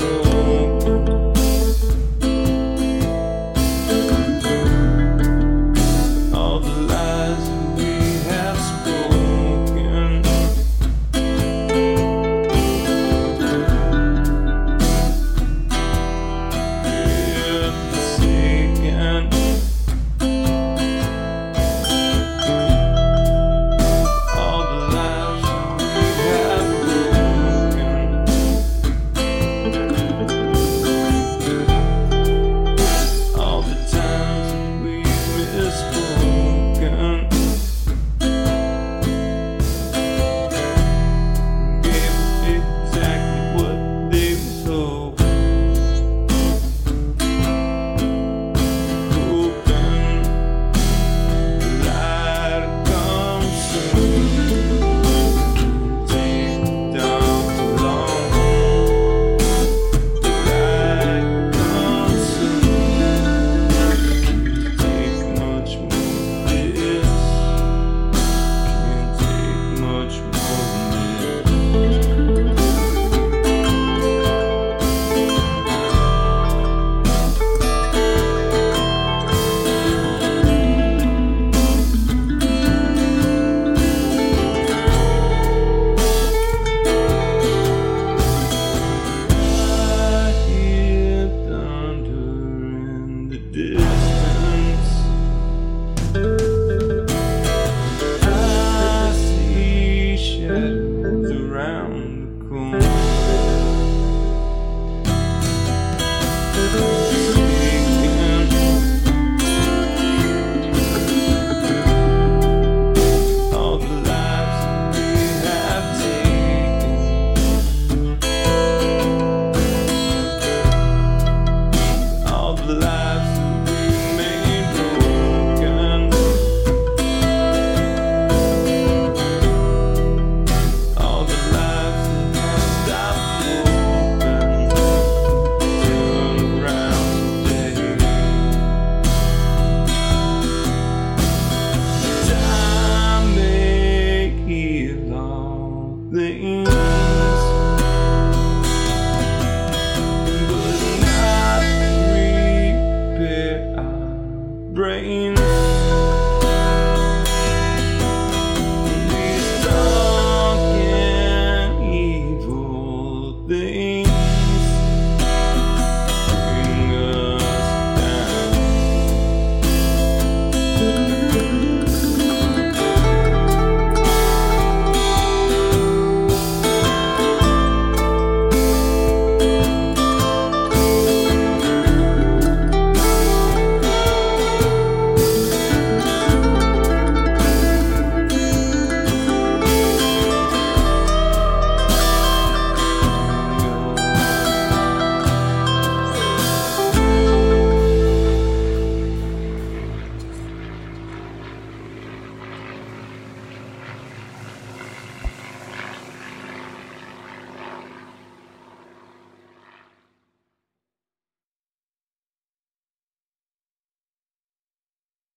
Oh.